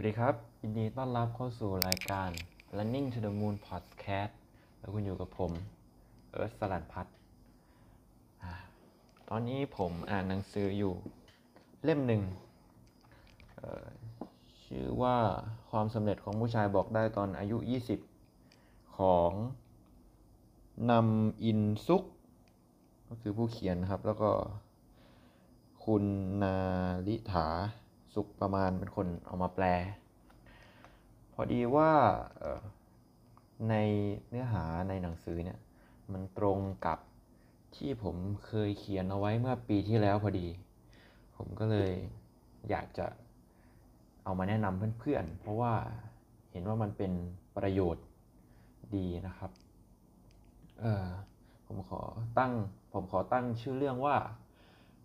วัสดีครับ ยินดีต้อนรับเข้าสู่รายการ Running to the Moon Podcast แล้วคุณอยู่กับผม เอิร์ธสลัดพัฒน์ตอนนี้ผมอ่านหนังสืออยู่เล่มหนึ่ง ชื่อว่าความสำเร็จของผู้ชายบอกได้ตอนอายุ 20 ของนำอินซุก ก็คือผู้เขียนครับ แล้วก็คุณนาลิถาสุขประมาณเป็นคนเอามาแปล พอดีว่าในเนื้อหาในหนังสือเนี่ยมันตรงกับที่ผมเคยเขียนเอาไว้เมื่อปีที่แล้วพอดี ผมก็เลยอยากจะเอามาแนะนำเพื่อนๆ เพราะว่าเห็นว่ามันเป็นประโยชน์ดีนะครับเออผมขอตั้งผมขอตั้งชื่อเรื่องว่า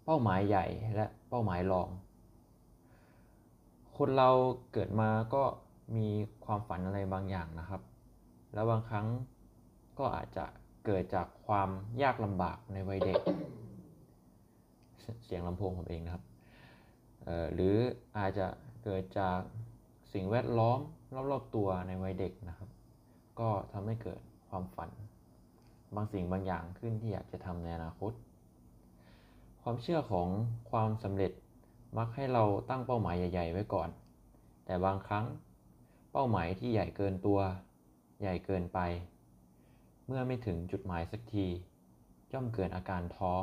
เป้าหมายใหญ่และเป้าหมายรอง คนเราเกิดมาก็ มีความฝันอะไรบางอย่างนะครับ แล้วบางครั้งก็อาจจะเกิดจากความยากลำบากในวัยเด็ก เสียงลำโพงผมเองนะครับ หรืออาจจะเกิดจากสิ่งแวดล้อมรอบๆตัวในวัยเด็กนะครับ ก็ทำให้เกิดความฝัน บางสิ่งบางอย่างขึ้นที่อยากจะทำในอนาคต ความเชื่อของความสำเร็จมักให้เราตั้งเป้าหมายใหญ่ ๆ ไว้ก่อน แต่บางครั้ง เป้าหมายที่ใหญ่เกินตัว ใหญ่เกินไป เมื่อไม่ถึงจุดหมายสักที ย่อมเกิดอาการท้อ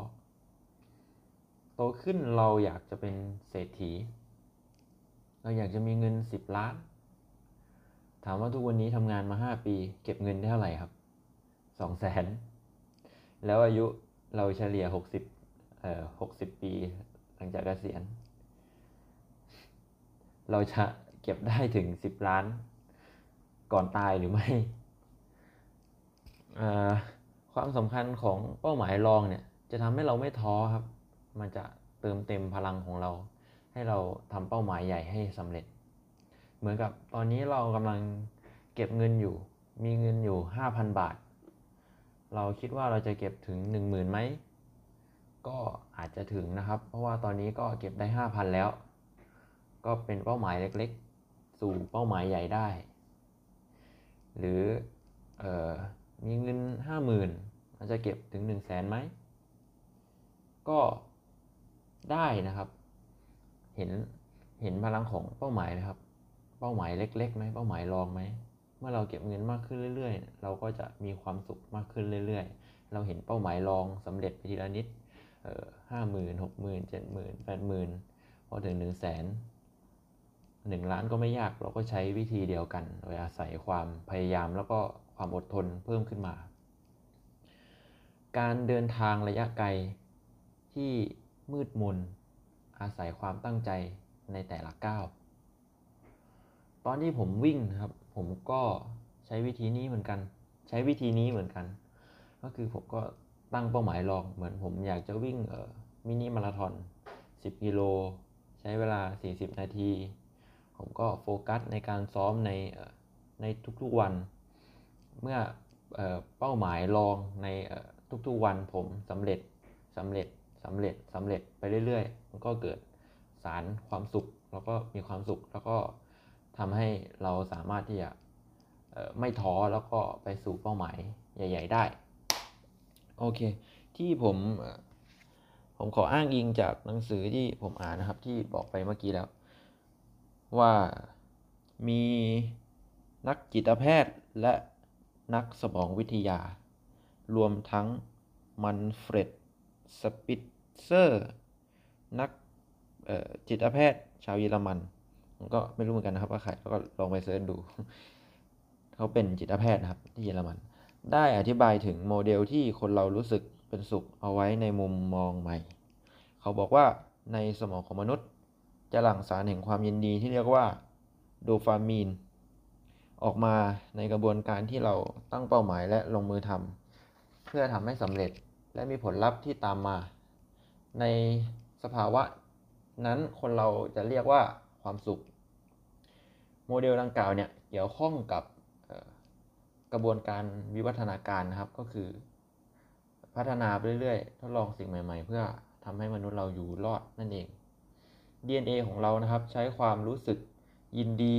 โตขึ้นเราอยากจะเป็นเศรษฐี เราอยากจะมีเงิน 10 ล้าน ถามว่าทุกวันนี้ทำงานมา 5 ปี เก็บเงินได้เท่าไหร่ครับ2แสน แล้วอายุเราเฉลี่ย 60เอ่อ60 ปี หลังจากเกษียณ เราจะ เก็บได้ถึง 10 ล้าน ก่อนตายหรือไม่ความสำคัญของเป้าหมายรองเนี่ย จะทำให้เราไม่ท้อครับ มันจะเติมเต็มพลังของเรา ให้เราทำเป้าหมายใหญ่ให้สำเร็จ เหมือนกับตอนนี้เรากำลังเก็บเงินอยู่ มีเงินอยู่ 5,000 บาท เราคิดว่าเราจะเก็บถึง 10,000ไหม ก็อาจจะถึงนะครับ เพราะว่าตอนนี้ก็เก็บได้ 5,000 แล้ว ก็เป็นเป้าหมายเล็กๆ สู่เป้าหมายใหญ่ได้ หรือออมีเงิน 50,000เราจะเก็บถึง 1 0 0 0 0แสนไหม ก็ได้นะครับ เห็นเห็นพลังของเป้าหมายไหมครับ เป้าหมายเล็กๆไหมเป้าหมายรองไหมเมื่อเราเก็บเงินมากขึ้นเรื่อย ๆ เราก็จะมีความสุขมากขึ้นเรื่อย ๆ เราเห็นเป้าหมายรองสำเร็จไปทีละนิดห้าหมื่นหกหมื่นเจ็ดหมื่นแปดหมื่นพอถึงหนึ่งแสน หนึ่งล้านก็ไม่ยากเราก็ใช้วิธีเดียวกัน โดยอาศัยความพยายามแล้วก็ความอดทนเพิ่มขึ้นมา การเดินทางระยะไกลที่มืดมนอาศัยความตั้งใจในแต่ละก้าวตอนที่ผมวิ่งครับ ผมก็ใช้วิธีนี้เหมือนกัน ใช้วิธีนี้เหมือนกัน ก็คือผมก็ตั้งเป้าหมายรองเหมือนผมอยากจะวิ่งเออมินิมาราธอน10กิโลใช้เวลา 40 นาที ผมก็โฟกัสในการซ้อมในในทุกๆวัน เมื่อเอเป้าหมายรองในทุกๆวันผมสำเร็จสำเร็จสำเร็จสำเร็จไปเรื่อยๆ มันก็เกิดสารความสุข แล้วก็มีความสุขแล้วก็ทำให้เราสามารถที่จะไม่ท้อแล้วก็ไปสู่เป้าหมายใหญ่ ๆ ได้ โอเค ที่ผมผมขออ้างอิงจากหนังสือที่ผมอ่านนะครับ ที่บอกไปเมื่อกี้แล้ว ว่ามีนักจิตแพทย์และนักสมองวิทยา รวมทั้งมันเฟรดสปิตเซอร์ นักจิตแพทย์ชาวเยอรมันผมก็ไม่รู้เหมือนกันนะครับว่าใครแล้วก็ลองไปเสิร์ชดู เขาเป็นจิตแพทย์นะครับที่เยอรมัน ได้อธิบายถึงโมเดลที่คนเรารู้สึกเป็นสุขเอาไว้ในมุมมองใหม่ เขาบอกว่าในสมองของมนุษย์ จะหลั่งสารแห่งความยินดีที่เรียกว่าโดฟามีน ออกมาในกระบวนการที่เราตั้งเป้าหมายและลงมือทำเพื่อทำให้สำเร็จและมีผลลัพธ์ที่ตามมา ในสภาวะนั้นคนเราจะเรียกว่าความสุข โมเดลดังกล่าวเนี่ยเกี่ยวข้องกับกระบวนการวิวัฒนาการนะครับก็คือ พัฒนาไปเรื่อยๆ ทดลองสิ่งใหม่ ๆ เพื่อทำให้มนุษย์เราอยู่รอดนั่นเอง DNA ของเรานะครับ ใช้ความรู้สึกยินดี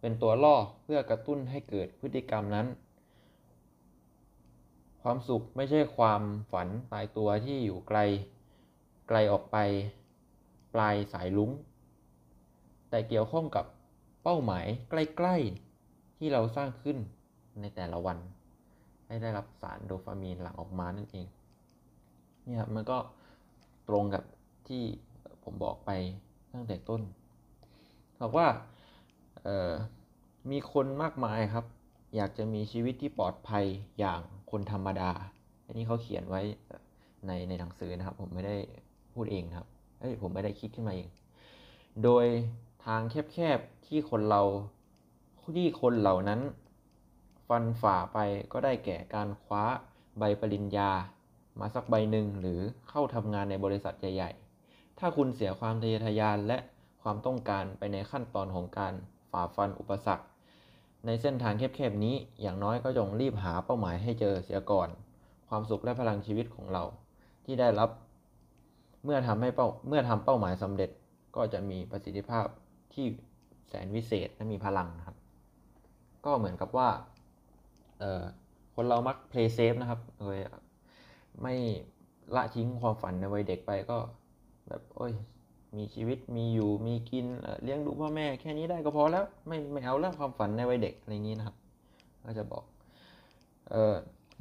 เป็นตัวล่อเพื่อกระตุ้นให้เกิดพฤติกรรมนั้น ความสุขไม่ใช่ความฝันตายตัวที่อยู่ไกล ไกลออกไป ปลายสายลุ้ง แต่เกี่ยวข้องกับเป้าหมายใกล้ๆ ที่เราสร้างขึ้นในแต่ละวัน ให้ได้รับสารโดฟามีนหลั่งออกมานั่นเองเนี่ยครับมันก็ตรงกับที่ผมบอกไป ตั้งแต่ต้นบอกว่ามีคนมากมายครับ อยากจะมีชีวิตที่ปลอดภัยอย่างคนธรรมดา อันนี้เขาเขียนไว้ในในหนังสือนะครับ ผมไม่ได้พูดเองครับเอ้ยผมไม่ได้คิดขึ้นมาเอง โดยทางแคบๆที่คนเราที่คนเหล่านั้น ฟันฝ่าไปก็ได้แก่การคว้าใบปริญญา มาสักใบหนึ่งหรือเข้าทำงานในบริษัทใหญ่ๆ ถ้าคุณเสียความทะเยอทะยานและความต้องการไปในขั้นตอนของการฝ่าฟันอุปสรรค ในเส้นทางแคบๆนี้อย่างน้อยก็จงรีบหาเป้าหมายให้เจอเสียก่อน ความสุขและพลังชีวิตของเรา ที่ได้รับ เมื่อทำให้เป้าเมื่อทำเป้าหมายสำเร็จก็จะมีประสิทธิภาพที่แสนวิเศษและมีพลังนะครับ ก็เหมือนกับว่าเออคนเรามัก play safe นะครับโดยไม่ละทิ้งความฝันในวัยเด็กไปก็ แบบโอ้ยมีชีวิตมีอยู่มีกินเลี้ยงดูพ่อแม่แค่นี้ได้ก็พอแล้วไม่ไม่เอาแล้วความฝันในวัยเด็กอะไรอย่างนี้นะครับ ก็จะบอกเออ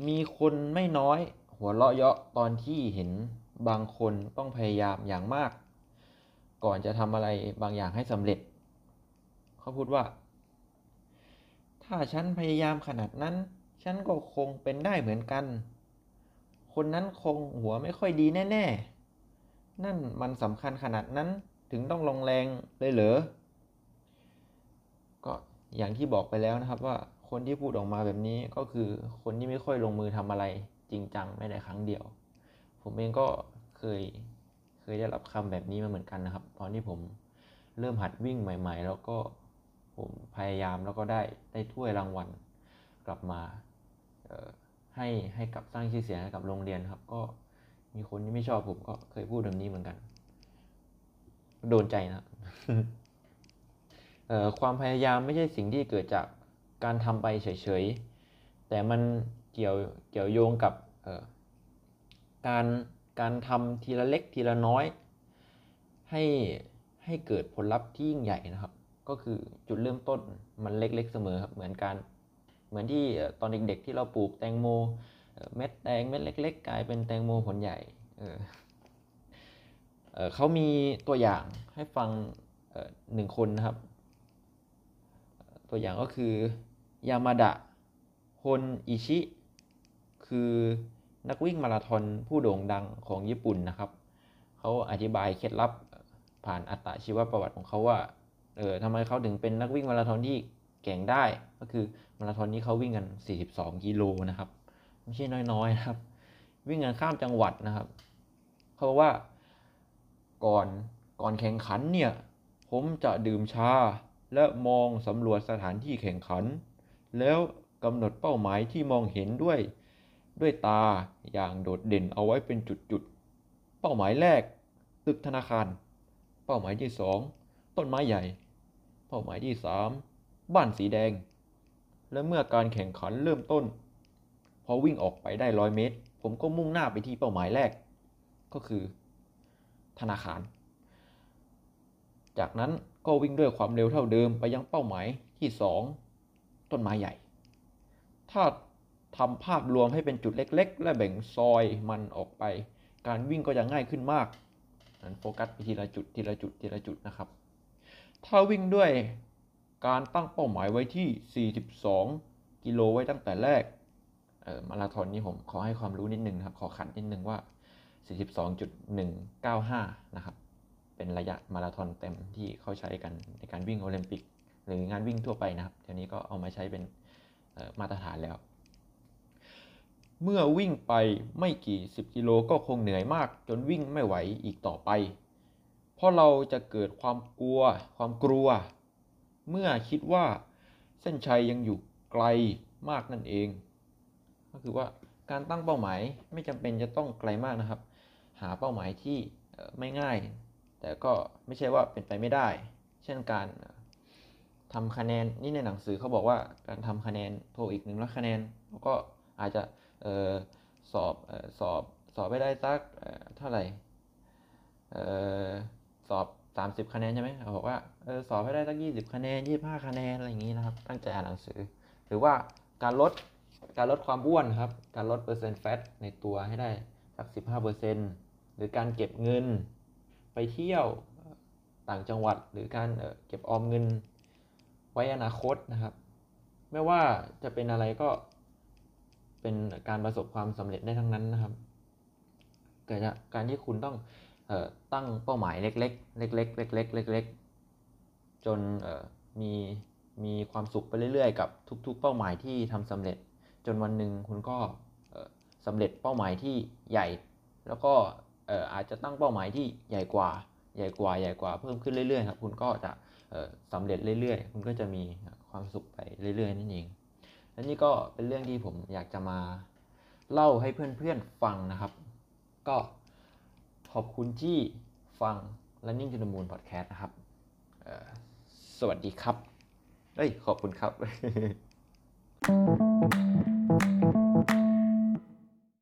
มีคนไม่น้อย หัวเราะเยาะตอนที่เห็นบางคนต้องพยายามอย่างมาก ก่อนจะทำอะไรบางอย่างให้สำเร็จ เขาพูดว่า ถ้าฉันพยายามขนาดนั้น ฉันก็คงเป็นได้เหมือนกัน คนนั้นคงหัวไม่ค่อยดีแน่ ๆ นั่นมันสำคัญขนาดนั้นถึงต้องลงแรงเลยเหรอ ก็อย่างที่บอกไปแล้วนะครับว่าคนที่พูดออกมาแบบนี้ก็คือคนที่ไม่ค่อยลงมือทำอะไรจริงจังไม่ได้ครั้งเดียว ผมเองก็เคยเคยได้รับคำแบบนี้มาเหมือนกันนะครับ ตอนที่ผมเริ่มหัดวิ่งใหม่ ๆ แล้วก็ผมพยายามแล้วก็ได้ได้ถ้วยรางวัลกลับมาให้ให้กับสร้างชื่อเสียงให้กับโรงเรียนครับก็ มีคนที่ไม่ชอบผมก็เคยพูดแบบนี้เหมือนกัน โดนใจนะครับเออความพยายามไม่ใช่สิ่งที่เกิดจากการทำไปเฉยๆ แต่มันเกี่ยวเกี่ยวโยงกับเออการการทำทีละเล็กทีละน้อย ให้ให้เกิดผลลัพธ์ที่ยิ่งใหญ่นะครับ ก็คือจุดเริ่มต้นมันเล็กๆเสมอครับเหมือนการเหมือนที่ตอนเด็กๆที่เราปลูกแตงโม เม็ดแตงเม็ดเล็ก ๆ กลายเป็นแตงโมผลใหญ่เออเขามีตัวอย่างให้ฟังหนึ่งคนนะครับ ตัวอย่างก็คือยามาดะฮนอิชิ คือนักวิ่งมาราธอนผู้โด่งดังของญี่ปุ่นนะครับ เขาอธิบายเคล็ดลับผ่านอัตชีวประวัติของเขาว่า เออทำไมเขาถึงเป็นนักวิ่งมาราธอนที่เก่งได้ ก็คือมาราธอนนี้เขาวิ่งกัน 42 กิโลนะครับ ไม่ใช่น้อยๆนะครับ วิ่งกันข้ามจังหวัดนะครับ เขาบอกว่าก่อนก่อนแข่งขันเนี่ย ผมจะดื่มชา และมองสำรวจสถานที่แข่งขัน แล้วกำหนดเป้าหมายที่มองเห็นด้วยด้วยตาอย่างโดดเด่นเอาไว้เป็นจุดๆ เป้าหมายแรก ตึกธนาคาร เป้าหมายที่สองต้นไม้ใหญ่ เป้าหมายที่สามบ้านสีแดง และเมื่อการแข่งขันเริ่มต้น อวิ่งออกไปได้ร้อยเมตร ผมก็มุ่งหน้าไปที่เป้าหมายแรก ก็คือ ธนาคาร จากนั้นก็วิ่งด้วยความเร็วเท่าเดิมไปยังเป้าหมายที่สองต้นไม้ใหญ่ ถ้าทำภาพรวมให้เป็นจุดเล็ก ๆ และแบ่งซอยมันออกไป การวิ่งก็จะง่ายขึ้นมากนั้นโฟกัสไปทีละจุดทีละจุดทีละจุดนะครับ ถ้าวิ่งด้วยการตั้งเป้าหมายไว้ที่ 42 กิโลไว้ตั้งแต่แรก เออมาราธอนนี้ผมขอให้ความรู้นิดนึงครับ ขอขันนิดนึงว่า 42.195 นะครับ เป็นระยะมาราธอนเต็มที่เขาใช้กันในการวิ่งโอลิมปิก หรืองานวิ่งทั่วไปนะครับเดี๋ยวนี้ก็เอามาใช้เป็นมาตรฐานแล้ว เมื่อวิ่งไปไม่กี่สิบกิโลก็คงเหนื่อยมาก จนวิ่งไม่ไหวอีกต่อไป เพราะเราจะเกิดความกลัว ความกลัว เมื่อคิดว่าเส้นชัยยังอยู่ไกลมากนั่นเอง ก็คือว่าการตั้งเป้าหมายไม่จำเป็นจะต้องไกลมากนะครับ หาเป้าหมายที่ไม่ง่าย แต่ก็ไม่ใช่ว่าเป็นไปไม่ได้ เช่นการเอ่อทำคะแนนนี่ในหนังสือเขาบอกว่าการทำคะแนนโทอีกหนึ่งร้อยคะแนนแล้วก็อาจจะออสอบออสอบสอบไปได้สักเท่าไหร่สอบสามสิบคะแนนใช่ไหมเขาบอกว่าออสอบให้ได้สักยี่สิบคะแนนยี่สิบห้าคะแนนอะไรอย่างนี้นะครับ ตั้งใจอ่านหนังสือ หรือว่าการลด การลดความอ้วนครับ การลดเปอร์เซ็นต์แฟตในตัวให้ได้สักสิบห้าเปอร์เซ็นต์หรือการเก็บเงินไปเที่ยวต่างจังหวัด หรือการเก็บออมเงินไว้อนาคตนะครับ ไม่ว่าจะเป็นอะไรก็เป็นการประสบความสำเร็จได้ทั้งนั้นนะครับ เกิดจากการที่คุณต้องออตั้งเป้าหมายเล็กๆ เล็กๆ เล็กๆ เล็กๆ จนมีมีความสุขไปเรื่อยๆ กับทุกๆ เป้าหมายที่ทำสำเร็จ จนวันหนึ่งคุณก็สำเร็จเป้าหมายที่ใหญ่ แล้วก็อาจจะตั้งเป้าหมายที่ใหญ่กว่า ใหญ่กว่าใหญ่กว่าเพิ่มขึ้นเรื่อยๆครับคุณก็จะเอ่อสำเร็จเรื่อยๆ คุณก็จะมีความสุขไปเรื่อยๆนั่นเองและนี่ก็เป็นเรื่องที่ผมอยากจะมาเล่าให้เพื่อนๆฟังนะครับ ก็ขอบคุณที่ฟัง Running to the Moon Podcast นะครับ สวัสดีครับ เอ้ย ขอบคุณครับ